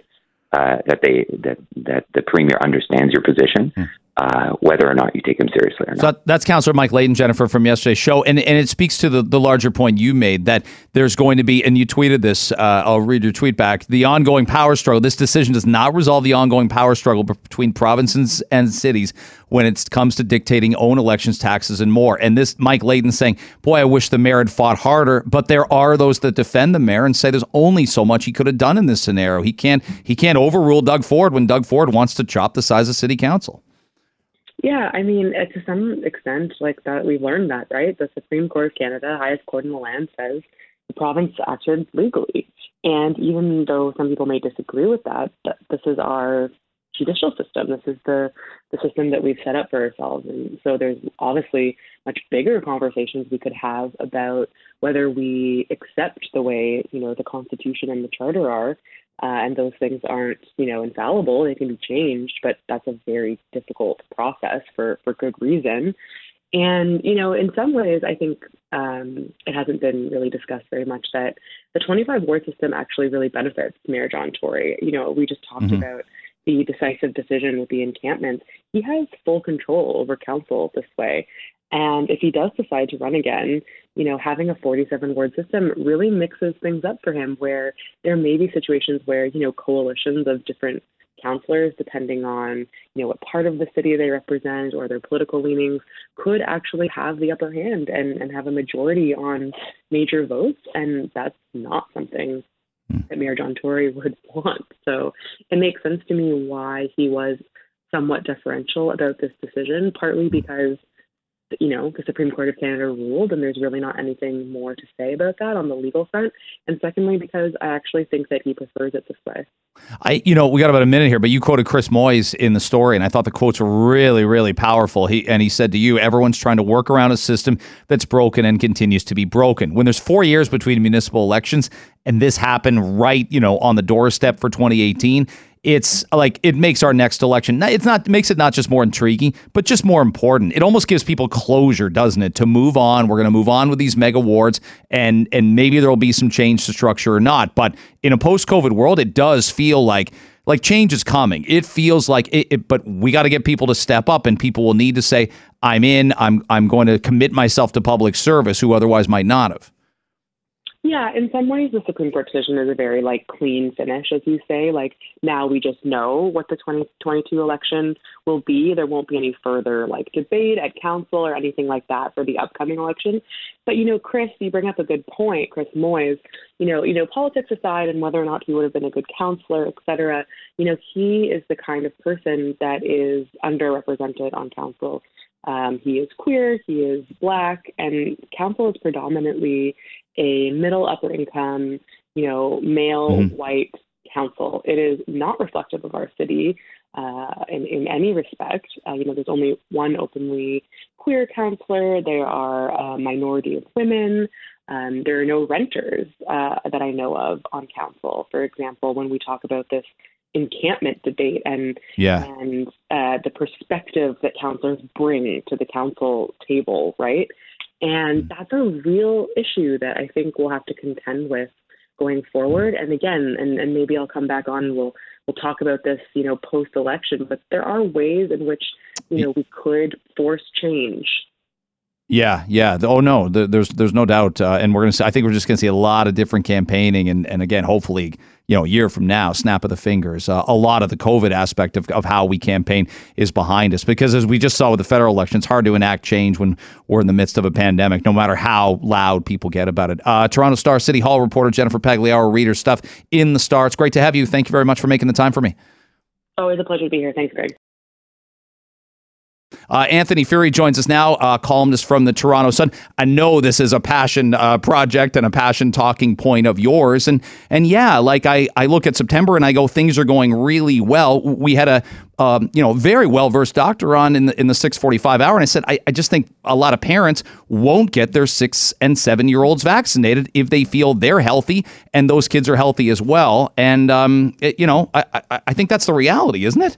E: uh, that they that that the premier understands your position. Mm uh, whether or not you take them seriously or not.
A: So that's Councillor Mike Layton, Jennifer, from yesterday's show. And, and it speaks to the, the larger point you made that there's going to be, and you tweeted this, uh, I'll read your tweet back, the ongoing power struggle. This decision does not resolve the ongoing power struggle between provinces and cities when it comes to dictating own elections, taxes, and more. And this, Mike Layton saying, boy, I wish the mayor had fought harder. But there are those that defend the mayor and say there's only so much he could have done in this scenario. He can't, he can't overrule Doug Ford when Doug Ford wants to chop the size of city council.
D: Yeah, I mean, uh, to some extent, like that, we've learned that, right? The Supreme Court of Canada, highest court in the land, says the province acted legally. And even though some people may disagree with that, this is our judicial system. This is the the system that we've set up for ourselves. And so there's obviously much bigger conversations we could have about whether we accept the way you know the Constitution and the Charter are, uh, and those things aren't you know infallible. They can be changed, but that's a very difficult process for for good reason. And you know, in some ways, I think um, it hasn't been really discussed very much that the 25 ward system actually really benefits Mayor John Tory. You know, we just talked mm-hmm. about the decisive decision with the encampment, he has full control over council this way. And if he does decide to run again, you know, having a 47 ward system really mixes things up for him where there may be situations where, you know, coalitions of different councillors, depending on, you know, what part of the city they represent or their political leanings, could actually have the upper hand and, and have a majority on major votes. And that's not something hmm. that Mayor John Tory would want. So it makes sense to me why he was somewhat deferential about this decision, partly hmm. because you know, the Supreme Court of Canada ruled, and there's really not anything more to say about that on the legal front. And secondly, because I actually think that he prefers it this way.
A: I, you know, we got about a minute here, but you quoted Chris Moise in the story, and I thought the quotes were really, really powerful. He and he said to you, "Everyone's trying to work around a system that's broken and continues to be broken." When there's four years between municipal elections, and this happened right, you know, on the doorstep for 2018 it's like it makes our next election it's not it makes it not just more intriguing but just more important. It almost gives people closure doesn't it to move on. We're going to move on with these mega wards and and maybe there'll be some change to structure or not. But in a post-covid world it does feel like like change is coming. It feels like it, it but we got to get people to step up and people will need to say i'm in. I'm i'm going to commit myself to public service who otherwise might not have
D: yeah, in some ways, the Supreme Court decision is a very like clean finish, as you say. Like now we just know what the 2022 election will be. There won't be any further like debate at council or anything like that for the upcoming election. But you know, Chris, you bring up a good point, Chris Moise. You know, you know, politics aside, and whether or not he would have been a good counselor, et cetera. You know, he is the kind of person that is underrepresented on council. Um, he is queer, he is black, and council is predominantly a middle upper income, you know, male mm-hmm. white council. It is not reflective of our city uh, in, in any respect. Uh, you know, there's only one openly queer councillor. There are a minority of women. Um, there are no renters uh, that I know of on council. For example, when we talk about this encampment debate and
A: yeah.
D: and uh, the perspective that councillors bring to the council table, right? And mm. that's a real issue that I think we'll have to contend with going forward. And again, and, and maybe I'll come back on and we'll we'll talk about this, you know, post election, but there are ways in which, you know, we could force change
A: yeah, yeah. Oh no, there's there's no doubt, uh, and we're gonna. See, I think we're just gonna see a lot of different campaigning, and and again, hopefully, you know, a year from now, snap of the fingers, uh, a lot of the COVID aspect of, of how we campaign is behind us. Because as we just saw with the federal election, it's hard to enact change when we're in the midst of a pandemic, no matter how loud people get about it. Uh, Toronto Star City Hall reporter Jennifer Pagliaro, reader stuff in the Star. It's great to have you. Thank you very much for making the time for me.
D: Always a pleasure to be here. Thanks, Greg.
A: Uh, Anthony Furey joins us now, uh, columnist from the Toronto Sun. I know this is a passion uh, project and a passion talking point of yours, and and yeah, like I, I look at September and I go, things are going really well. We had a um, you know very well versed doctor on in the in the six forty five hour, and I said I, I just think a lot of parents won't get their six and seven year olds vaccinated if they feel they're healthy and those kids are healthy as well, and um, it, you know I, I I think that's the reality, isn't it?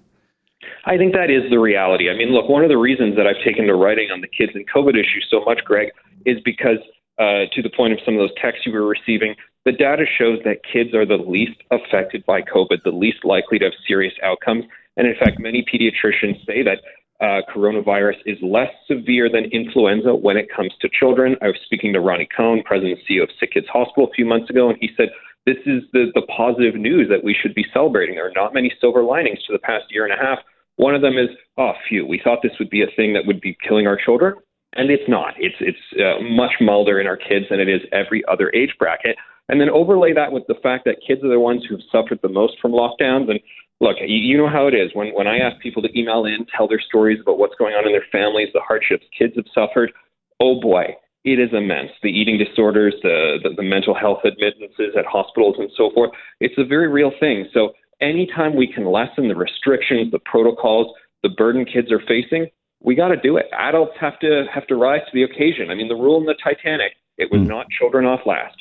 F: I think that is the reality. I mean, look, one of the reasons that I've taken to writing on the kids and COVID issue so much, Greg, is because, uh, to the point of some of those texts you were receiving, the data shows that kids are the least affected by COVID, the least likely to have serious outcomes. And in fact, many pediatricians say that uh, coronavirus is less severe than influenza when it comes to children. I was speaking to Ronnie Cohn, president and CEO of Sick Kids Hospital, a few months ago, and he said this is the, the positive news that we should be celebrating. There are not many silver linings to the past year and a half one of them is, oh, phew, we thought this would be a thing that would be killing our children, and it's not. It's it's uh, much milder in our kids than it is every other age bracket. And then overlay that with the fact that kids are the ones who've suffered the most from lockdowns. And look, you, you know how it is when when I ask people to email in, tell their stories about what's going on in their families, the hardships kids have suffered. Oh boy, it is immense. The eating disorders, the, the, the mental health admittances at hospitals, and so forth. It's a very real thing. So anytime we can lessen the restrictions, the protocols, the burden kids are facing, we got to do it. Adults have to have to rise to the occasion. I mean, the rule in the Titanic, it was mm. not children off last.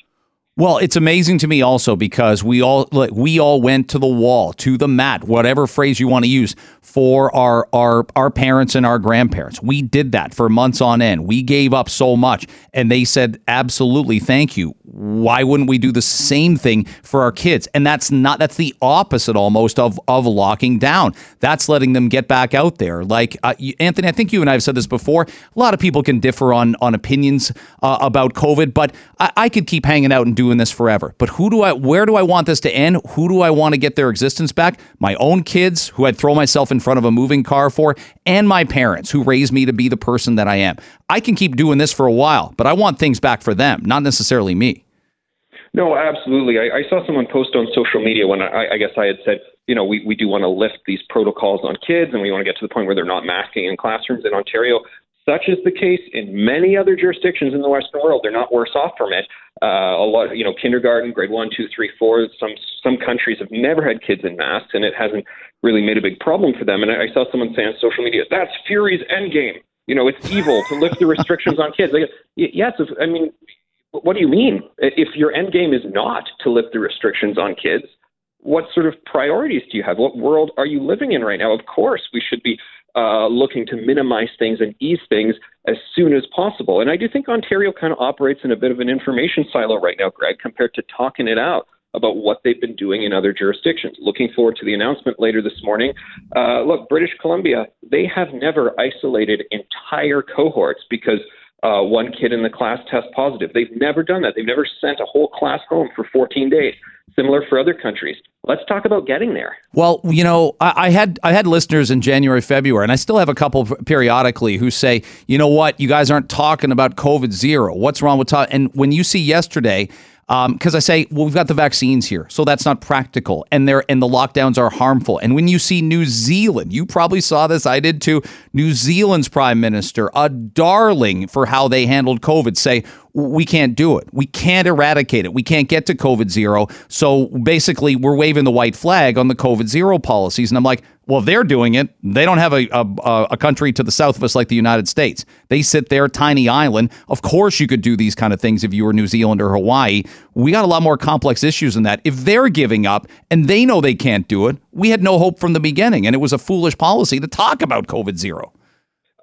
A: Well, it's amazing to me also because we all we all went to the wall, to the mat, whatever phrase you want to use for our our our parents and our grandparents. We did that for months on end. We gave up so much and they said absolutely thank you why wouldn't we do the same thing for our kids? And that's not that's the opposite almost of of locking down. That's letting them get back out there. Like uh, Anthony, I think you and I have said this before. A lot of people can differ on on opinions uh, about COVID, but I, I could keep hanging out and doing this forever. But who do I? Where do I want this to end? Who do I want to get their existence back? My own kids, who I'd throw myself in front of a moving car for, and my parents, who raised me to be the person that I am. I can keep doing this for a while, but I want things back for them, not necessarily me.
F: No, absolutely. I, I saw someone post on social media when I, I guess I had said, you know, we, we do want to lift these protocols on kids and we want to get to the point where they're not masking in classrooms in Ontario. Such is the case in many other jurisdictions in the Western world. They're not worse off from it. Uh, a lot, you know, kindergarten, grade one, two, three, four. Some some countries have never had kids in masks, and it hasn't really made a big problem for them. And I, I saw someone say on social media, "That's Furey's endgame." You know, it's evil to lift the restrictions on kids. Like, yes, if, I mean, what do you mean? If your end game is not to lift the restrictions on kids, what sort of priorities do you have? What world are you living in right now? Of course, we should be uh, looking to minimize things and ease things as soon as possible. And I do think Ontario kind of operates in a bit of an information silo right now, Greg, compared to talking it out about what they've been doing in other jurisdictions. Looking forward to the announcement later this morning. Uh, look, British Columbia, they have never isolated entire cohorts because uh, one kid in the class test positive. They've never done that. They've never sent a whole class home for 14 days. Similar for other countries. Let's talk about getting there.
A: Well, you know, I, I, had I had listeners in January, February, and I still have a couple periodically who say, you know what, you guys aren't talking about COVID zero. What's wrong with talk? And when you see yesterday because um, I say, well, we've got the vaccines here, so that's not practical, and and the lockdowns are harmful. And when you see New Zealand, you probably saw this, I did too. New Zealand's prime minister, a darling for how they handled COVID, say we can't do it. We can't eradicate it. We can't get to COVID zero. So basically, we're waving the white flag on the COVID zero policies. And I'm like, well, they're doing it. They don't have a, a, a country to the south of us like the United States. They sit there, tiny island. Of course, you could do these kind of things if you were New Zealand or Hawaii. We got a lot more complex issues than that. If they're giving up and they know they can't do it, we had no hope from the beginning. And it was a foolish policy to talk about COVID zero.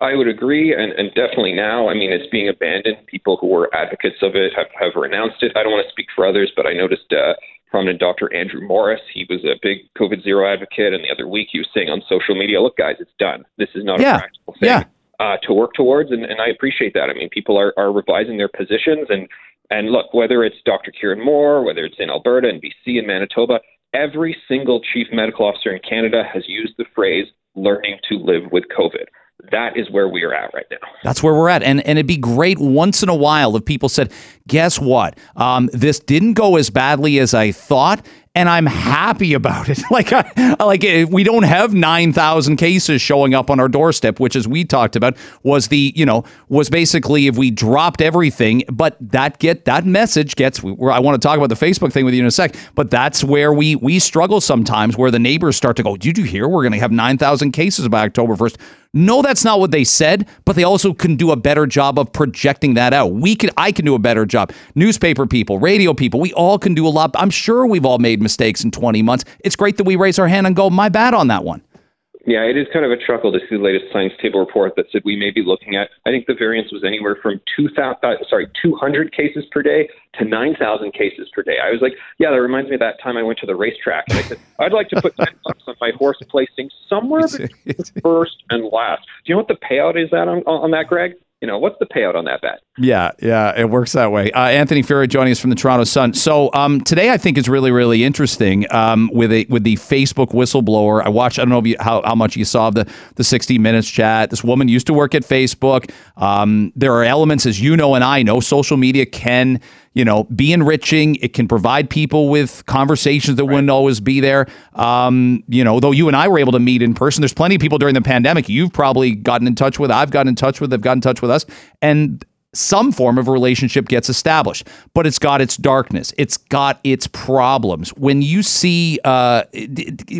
F: I would agree, and, and definitely now, I mean, it's being abandoned. People who were advocates of it have, have renounced it. I don't want to speak for others, but I noticed uh, prominent Dr. Andrew Morris, he was a big COVID zero advocate, and the other week he was saying on social media, look, guys, it's done. This is not
A: yeah.
F: a practical thing
A: yeah.
F: uh, to work towards, and, and I appreciate that. I mean, people are, are revising their positions, and, and look, whether it's Dr. Kieran Moore, whether it's in Alberta and BC and Manitoba, every single chief medical officer in Canada has used the phrase learning to live with COVID. That is where we are at right now.
A: That's where we're at. And and it'd be great once in a while if people said, guess what? Um, this didn't go as badly as I thought and I'm happy about it. like, I, like eh, we don't have nine thousand cases showing up on our doorstep, which, as we talked about, was the you know was basically if we dropped everything. But that get that message gets. I want to talk about the Facebook thing with you in a sec, but that's where we we struggle sometimes, where the neighbors start to go, "Did you hear? We're going to have nine thousand cases by October first. No, that's not what they said, but they also can do a better job of projecting that out. We can I can do a better job. Newspaper people, radio people, we all can do a lot. I'm sure we've all made mistakes in 20 months. It's great that we raise our hand and go, my bad on that one.
F: Yeah, it is kind of a chuckle to see the latest science table report that said we may be looking at. I think the variance was anywhere from two thousand, uh, sorry, two hundred cases per day to nine thousand cases per day. I was like, yeah, that reminds me of that time I went to the racetrack and I said I'd like to put ten bucks on my horse placing somewhere between first and last. Do you know what the payout is that on on that, Greg? You know, what's the payout on that bet?
A: Yeah, yeah, it works that way. Uh, Anthony Furey joining us from the Toronto Sun. So um, today, I think is really, really interesting um, with a with the Facebook whistleblower. I watched. I don't know you, how how much you saw of the the sixty minutes chat. This woman used to work at Facebook. Um, there are elements, as you know, and I know, social media can you know, be enriching. It can provide people with conversations that right. wouldn't always be there. Um, you know, though you and I were able to meet in person, there's plenty of people during the pandemic you've probably gotten in touch with. I've gotten in touch with. They've gotten in touch with us, and some form of relationship gets established, but it's got its darkness. It's got its problems. When you see, uh,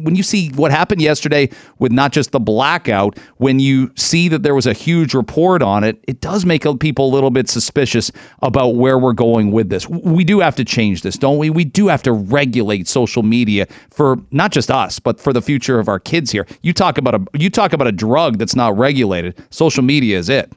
A: when you see what happened yesterday with not just the blackout, when you see that there was a huge report on it, it does make people a little bit suspicious about where we're going with this. We do have to change this, don't we? We do have to regulate social media for not just us, but for the future of our kids here. You talk about a you talk about a drug that's not regulated. Social media is it.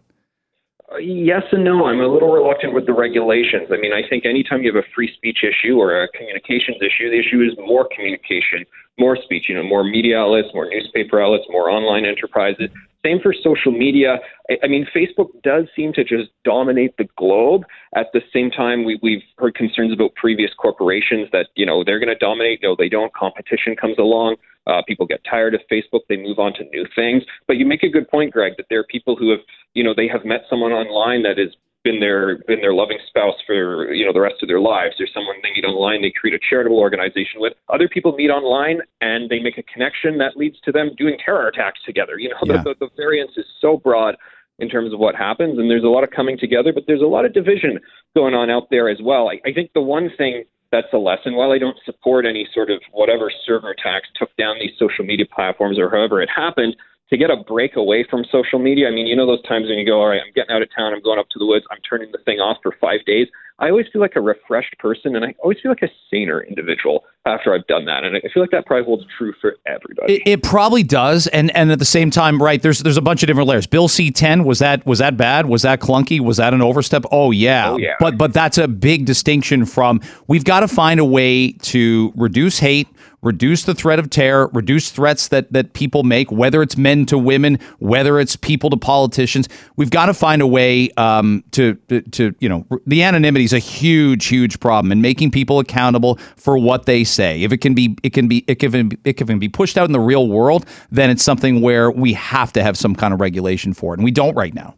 F: Yes and no. I'm a little reluctant with the regulations. I mean, I think anytime you have a free speech issue or a communications issue, the issue is more communication, more speech, you know, more media outlets, more newspaper outlets, more online enterprises. Same for social media. I, I mean, Facebook does seem to just dominate the globe. At the same time, we, we've heard concerns about previous corporations that, you know, they're going to dominate. No, they don't. Competition comes along. Uh, people get tired of Facebook. They move on to new things. But you make a good point, Greg, that there are people who have, you know, they have met someone online that has been their been their loving spouse for you know the rest of their lives. There's someone they meet online, they create a charitable organization with. Other people meet online and they make a connection that leads to them doing terror attacks together. You know, yeah. the, the, the variance is so broad in terms of what happens, and there's a lot of coming together, but there's a lot of division going on out there as well. I, I think the one thing that's a lesson. While I don't support any sort of whatever server attacks took down these social media platforms or however it happened, to get a break away from social media. I mean, you know those times when you go, all right, I'm getting out of town, I'm going up to the woods, I'm turning the thing off for five days. I always feel like a refreshed person, and I always feel like a saner individual after I've done that. And I feel like that probably holds true for everybody.
A: It, it probably does, and and at the same time, right? There's there's a bunch of different layers. Bill C10 was that was that bad? Was that clunky? Was that an overstep? Oh yeah,
F: oh, yeah.
A: But but that's a big distinction from we've got to find a way to reduce hate reduce the threat of terror, reduce threats that that people make, whether it's men to women, whether it's people to politicians. We've got to find a way um, to, to, to you know the anonymity is a huge huge problem and making people accountable for what they say. If it can be it can be it can it can be pushed out in the real world, then it's something where we have to have some kind of regulation for it, and we don't right now.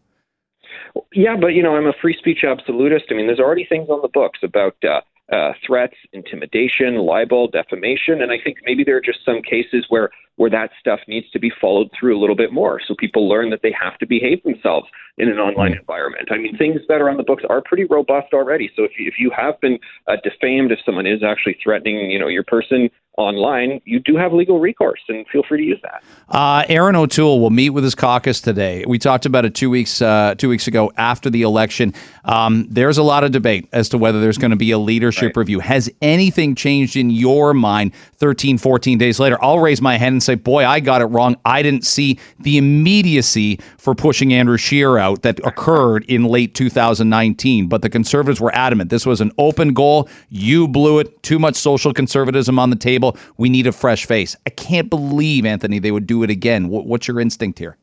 F: Yeah, but you know, I'm a free speech absolutist. I mean, there's already things on the books about uh, uh, threats, intimidation, libel, defamation, and I think maybe there are just some cases where where that stuff needs to be followed through a little bit more, so people learn that they have to behave themselves in an online environment. I mean, things that are on the books are pretty robust already. So if you, if you have been uh, defamed, if someone is actually threatening, you know, your person online, you do have legal recourse, and feel free to use that.
A: Uh, Erin O'Toole will meet with his caucus today. We talked about it two weeks uh, two weeks ago after the election. Um, there's a lot of debate as to whether there's going to be a leadership right. review. Has anything changed in your mind 13, 14 days later? I'll raise my hand and say, boy, I got it wrong. I didn't see the immediacy for pushing Andrew Scheer out that occurred in late 2019. But the conservatives were adamant. This was an open goal. You blew it. Too much social conservatism on the table. We need a fresh face. I can't believe, Anthony, they would do it again. What's your instinct here?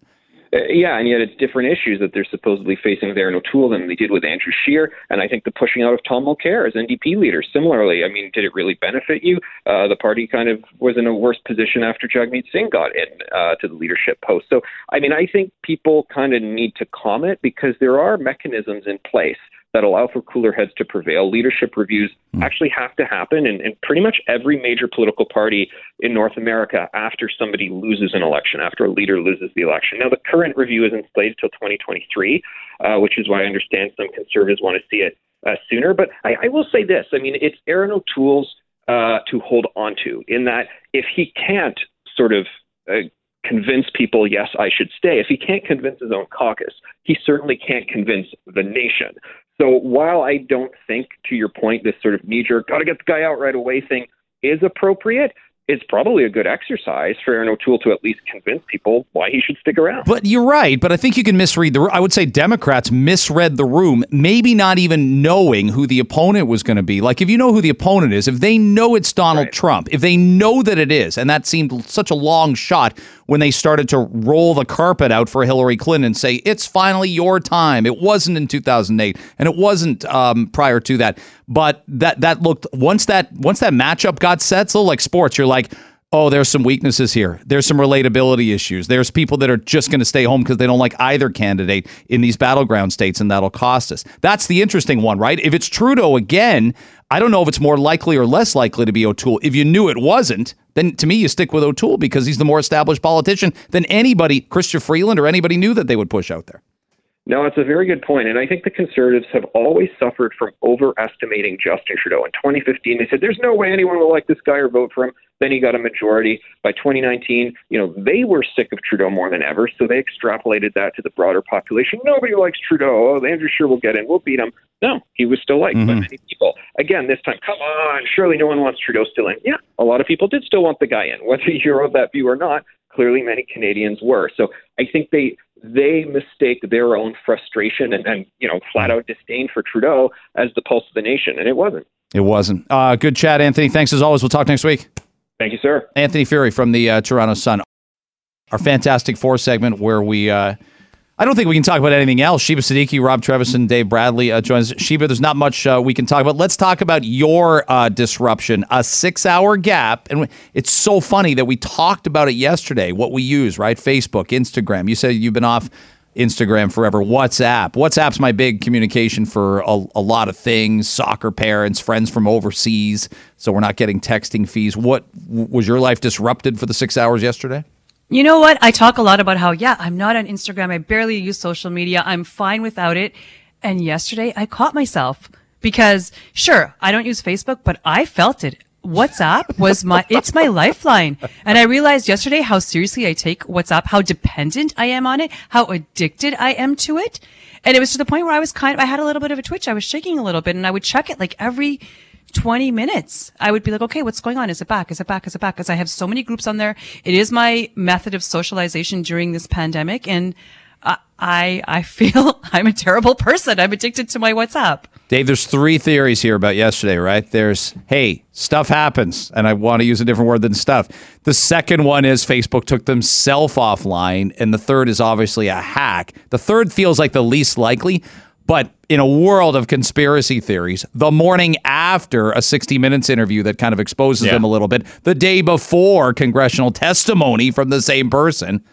F: Uh, yeah, and yet it's different issues that they're supposedly facing there in O'Toole than they did with Andrew Scheer. And I think the pushing out of Tom Mulcair as NDP leader, similarly, I mean, did it really benefit you? Uh, the party kind of was in a worse position after Jagmeet Singh got in uh, to the leadership post. So, I mean, I think people kind of need to comment because there are mechanisms in place that allow for cooler heads to prevail. Leadership reviews mm. actually have to happen in, in pretty much every major political party in North America after somebody loses an election, after a leader loses the election. Now, the current review isn't slated till 2023, uh, which is why I understand some conservatives want to see it uh, sooner. But I, I will say this I mean, it's Erin O'Toole's uh, to hold on to, in that if he can't sort of uh, convince people, yes, I should stay. If he can't convince his own caucus, he certainly can't convince the nation. So while I don't think, to your point, this sort of knee jerk, got to get the guy out right away thing is appropriate, it's probably a good exercise for Erin O'Toole to at least convince people why he should stick around.
A: But you're right. But I think you can misread the. I would say Democrats misread the room, maybe not even knowing who the opponent was going to be. Like if you know who the opponent is, if they know it's Donald right. Trump, if they know that it is, and that seemed such a long shot when they started to roll the carpet out for Hillary Clinton and say it's finally your time. It wasn't in 2008, and it wasn't um, prior to that. But that that looked once that once that matchup got set, little like sports. You're like, oh, there's some weaknesses here. There's some relatability issues. There's people that are just going to stay home because they don't like either candidate in these battleground states, and that'll cost us. That's the interesting one, right? If it's Trudeau again, I don't know if it's more likely or less likely to be O'Toole. If you knew it wasn't, then to me you stick with O'Toole because he's the more established politician than anybody, Chrystia Freeland or anybody knew that they would push out there.
F: No, it's a very good point. And I think the Conservatives have always suffered from overestimating Justin Trudeau. In 2015, they said, there's no way anyone will like this guy or vote for him. Then he got a majority. By 2019, you know, they were sick of Trudeau more than ever. So they extrapolated that to the broader population. Nobody likes Trudeau. Oh, Andrew Scheer will get in. We'll beat him. No, he was still liked mm-hmm. by many people. Again, this time, come on, surely no one wants Trudeau still in. Yeah, a lot of people did still want the guy in. Whether you're of that view or not, clearly many Canadians were. So I think they they mistake their own frustration and, and you know flat out disdain for Trudeau as the pulse of the nation, and it wasn't.
A: It wasn't. Uh, good chat, Anthony. Thanks as always. We'll talk next week.
F: Thank you, sir.
A: Anthony Furey from the uh, Toronto Sun. Our fantastic four segment where we. Uh, I don't think we can talk about anything else. Sheba Siddiqui, Rob Trevison, Dave Bradley uh, joins. Sheba, there's not much uh, we can talk about. Let's talk about your uh, disruption, a six-hour gap, and it's so funny that we talked about it yesterday. What we use, right? Facebook, Instagram. You said you've been off Instagram forever. WhatsApp. WhatsApp's my big communication for a, a lot of things. Soccer parents, friends from overseas, so we're not getting texting fees. What was your life disrupted for the six hours yesterday?
G: You know what? I talk a lot about how, yeah, I'm not on Instagram. I barely use social media. I'm fine without it. And yesterday I caught myself because sure, I don't use Facebook, but I felt it. WhatsApp was my, it's my lifeline. And I realized yesterday how seriously I take WhatsApp, how dependent I am on it, how addicted I am to it. And it was to the point where I was kind of, I had a little bit of a twitch. I was shaking a little bit and I would check it like every 20 minutes. I would be like, okay, what's going on? Is it back? Is it back? Is it back? Because I have so many groups on there. It is my method of socialization during this pandemic. And I, I feel I'm a terrible person. I'm addicted to my WhatsApp.
A: Dave, there's three theories here about yesterday, right? There's, hey, stuff happens, and I want to use a different word than stuff. The second one is Facebook took themselves offline, and the third is obviously a hack. The third feels like the least likely. But in a world of conspiracy theories, the morning after a 60 Minutes interview that kind of exposes yeah. them a little bit, the day before congressional testimony from the same person,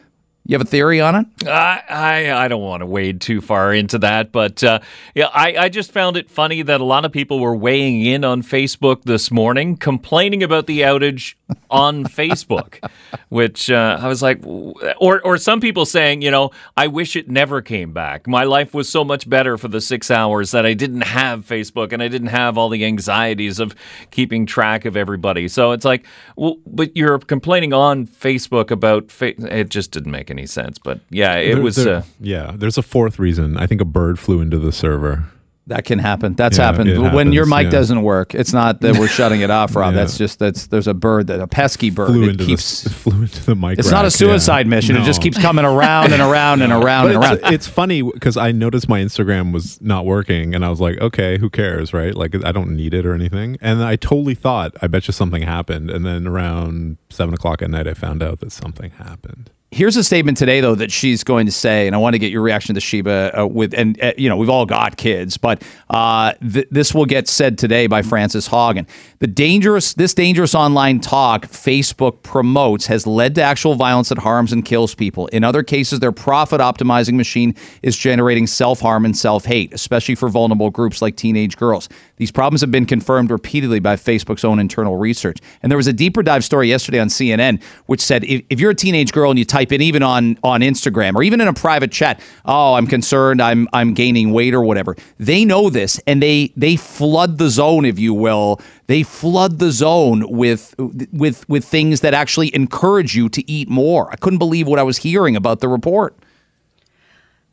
A: you have a theory on it?
H: I I, I don't want to wade too far into that, but uh, yeah, I, I just found it funny that a lot of people were weighing in on Facebook this morning, complaining about the outage on Facebook, which uh, I was like, or or some people saying, you know, I wish it never came back. My life was so much better for the six hours that I didn't have Facebook and I didn't have all the anxieties of keeping track of everybody. So it's like, well, but you're complaining on Facebook about fa- it just didn't make any sense. But yeah, it there, was. There, uh,
I: yeah, there's a fourth reason. I think a bird flew into the server.
A: That can happen. That's yeah, happened. When happens, your mic yeah. doesn't work, it's not that we're shutting it off, Rob. yeah. That's just that's there's a bird that a pesky bird
I: flew
A: into
I: keeps the, flew into the mic.
A: It's rack, not a suicide mission. No. It just keeps coming around and around and around and around.
I: It's, it's funny because I noticed my Instagram was not working, and I was like, okay, who cares, right? Like I don't need it or anything. And I totally thought, I bet you something happened. And then around seven o'clock at night, I found out that something happened
A: Here's a statement today, though, that she's going to say, and I want to get your reaction to Sheba. Uh, with and uh, you know, we've all got kids, but uh, th- this will get said today by Frances Haugen. The dangerous, this dangerous online talk Facebook promotes has led to actual violence that harms and kills people. In other cases, their profit optimizing machine is generating self harm and self hate, especially for vulnerable groups like teenage girls. These problems have been confirmed repeatedly by Facebook's own internal research. And there was a deeper dive story yesterday on CNN, which said if, if you're a teenage girl and you type in even on on Instagram or even in a private chat, oh, I'm concerned, I'm I'm gaining weight or whatever. They know this and they they flood the zone, if you will. They flood the zone with with with things that actually encourage you to eat more. I couldn't believe what I was hearing about the report.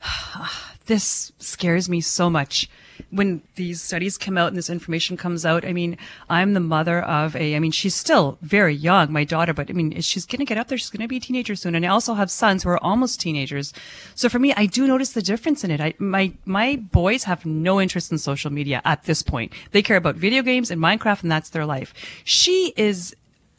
G: this scares me so much when these studies come out and this information comes out. I mean, I'm the mother of a, I mean, she's still very young, my daughter, but I mean, she's going to get up there. She's going to be a teenager soon. And I also have sons who are almost teenagers. So for me, I do notice the difference in it. I, my, my boys have no interest in social media at this point. They care about video games and Minecraft and that's their life. She is,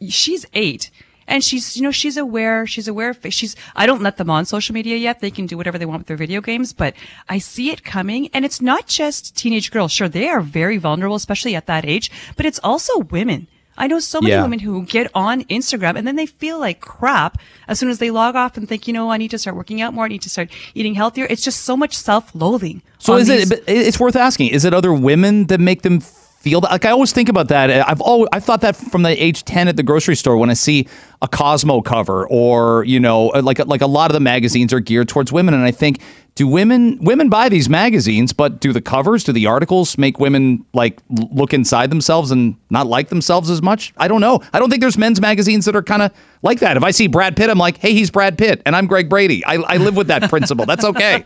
G: she's eight and she's you know she's aware she's aware she's i don't let them on social media yet they can do whatever they want with their video games but i see it coming and it's not just teenage girls sure they are very vulnerable especially at that age but it's also women I know so many
A: Yeah.
G: women who get on Instagram and then they feel like crap as soon as they log off and think, you know, I need to start working out more. I need to start eating healthier. It's just so much self-loathing.
A: So is
G: these-
A: it? but It's worth asking. Is it other women that make them feel that? Like I always think about that. I've always I thought that from the age ten at the grocery store when I see a Cosmo cover or you know uh, like like a lot of the magazines are geared towards women, and I think. Do women women buy these magazines, but do the covers, do the articles make women like look inside themselves and not like themselves as much? I don't know. I don't think there's men's magazines that are kind of like that. If I see Brad Pitt, I'm like, hey, he's Brad Pitt, and I'm Greg Brady. I, I live with that principle. That's okay.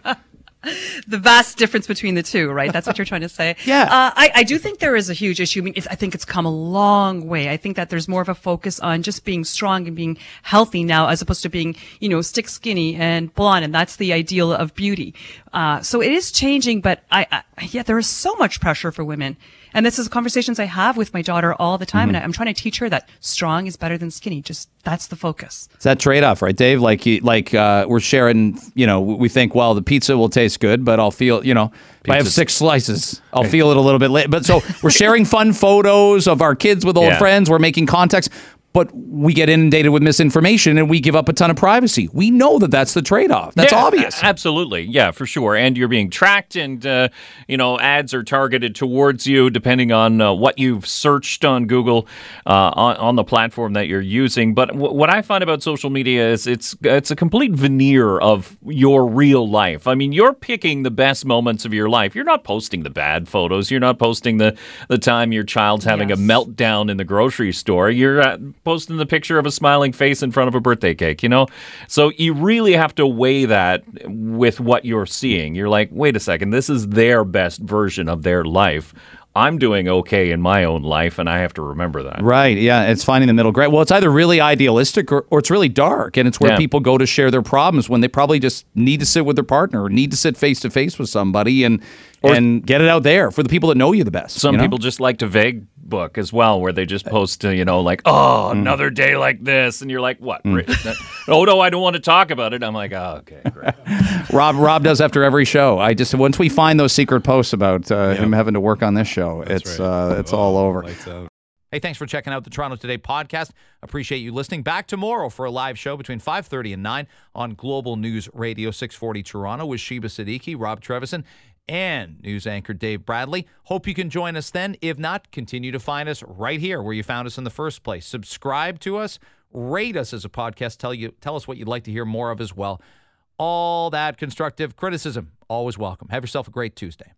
G: the vast difference between the two, right? That's what you're trying to say.
A: Yeah.
G: Uh, I, I do think there is a huge issue. I mean, it's, I think it's come a long way. I think that there's more of a focus on just being strong and being healthy now, as opposed to being, you know, stick skinny and blonde, and that's the ideal of beauty. Uh, so it is changing, but I, I, yeah, there is so much pressure for women. And this is conversations I have with my daughter all the time, and I, I'm trying to teach her that strong is better than skinny. Just that's the focus.
A: It's that trade off, right, Dave? Like, you- like uh, we're sharing. You know, we think, well, the pizza will taste good, but I'll feel. You know, if I have six slices, I'll feel it a little bit late. But so we're sharing fun photos of our kids with old
H: Yeah.
A: friends. We're making contacts, but we get inundated with misinformation and we give up a ton of privacy. We know that that's the trade off. That's
H: Yeah,
A: obvious.
H: a- Absolutely. Yeah, for sure. And you're being tracked, and, uh, you know, ads are targeted towards you depending on uh, what you've searched on Google uh, on, on the platform that you're using. But w- what I find about social media is it's, it's a complete veneer of your real life. I mean, you're picking the best moments of your life. You're not posting the bad photos. You're not posting the, the time your child's having
G: Yes.
H: a meltdown in the grocery store. You're uh, posting the picture of a smiling face in front of a birthday cake, you know? So you really have to weigh that with what you're seeing. You're like, wait a second, this is their best version of their life. I'm doing okay in my own life, and I have to remember that.
A: Right. Yeah. It's finding the middle ground. Well, it's either really idealistic or, or it's really dark. And it's where
H: Yeah.
A: people go to share their problems when they probably just need to sit with their partner or need to sit face to face with somebody and and get it out there for the people that know you the best.
H: Some
A: you know?
H: people just like to vague book as well, where they just post, uh, you know, like, oh,
A: Mm.
H: another day like this. And you're like, what? Rick? oh, no, I don't want to talk about it. I'm like, oh, okay, great.
A: Rob Rob does after every show. I just once we find those secret posts about uh, him having to work on this show, it's
I: right.
A: uh, it's all over. Hey, thanks for checking out the Toronto Today podcast. Appreciate you listening. Back tomorrow for a live show between 5:30 and 9 on Global News Radio 640 Toronto with Sheba Siddiqui, Rob Trevison, and news anchor Dave Bradley. Hope you can join us then. If not, continue to find us right here where you found us in the first place. Subscribe to us, rate us as a podcast, tell you tell us what you'd like to hear more of as well. All that constructive criticism always welcome. Have yourself a great Tuesday.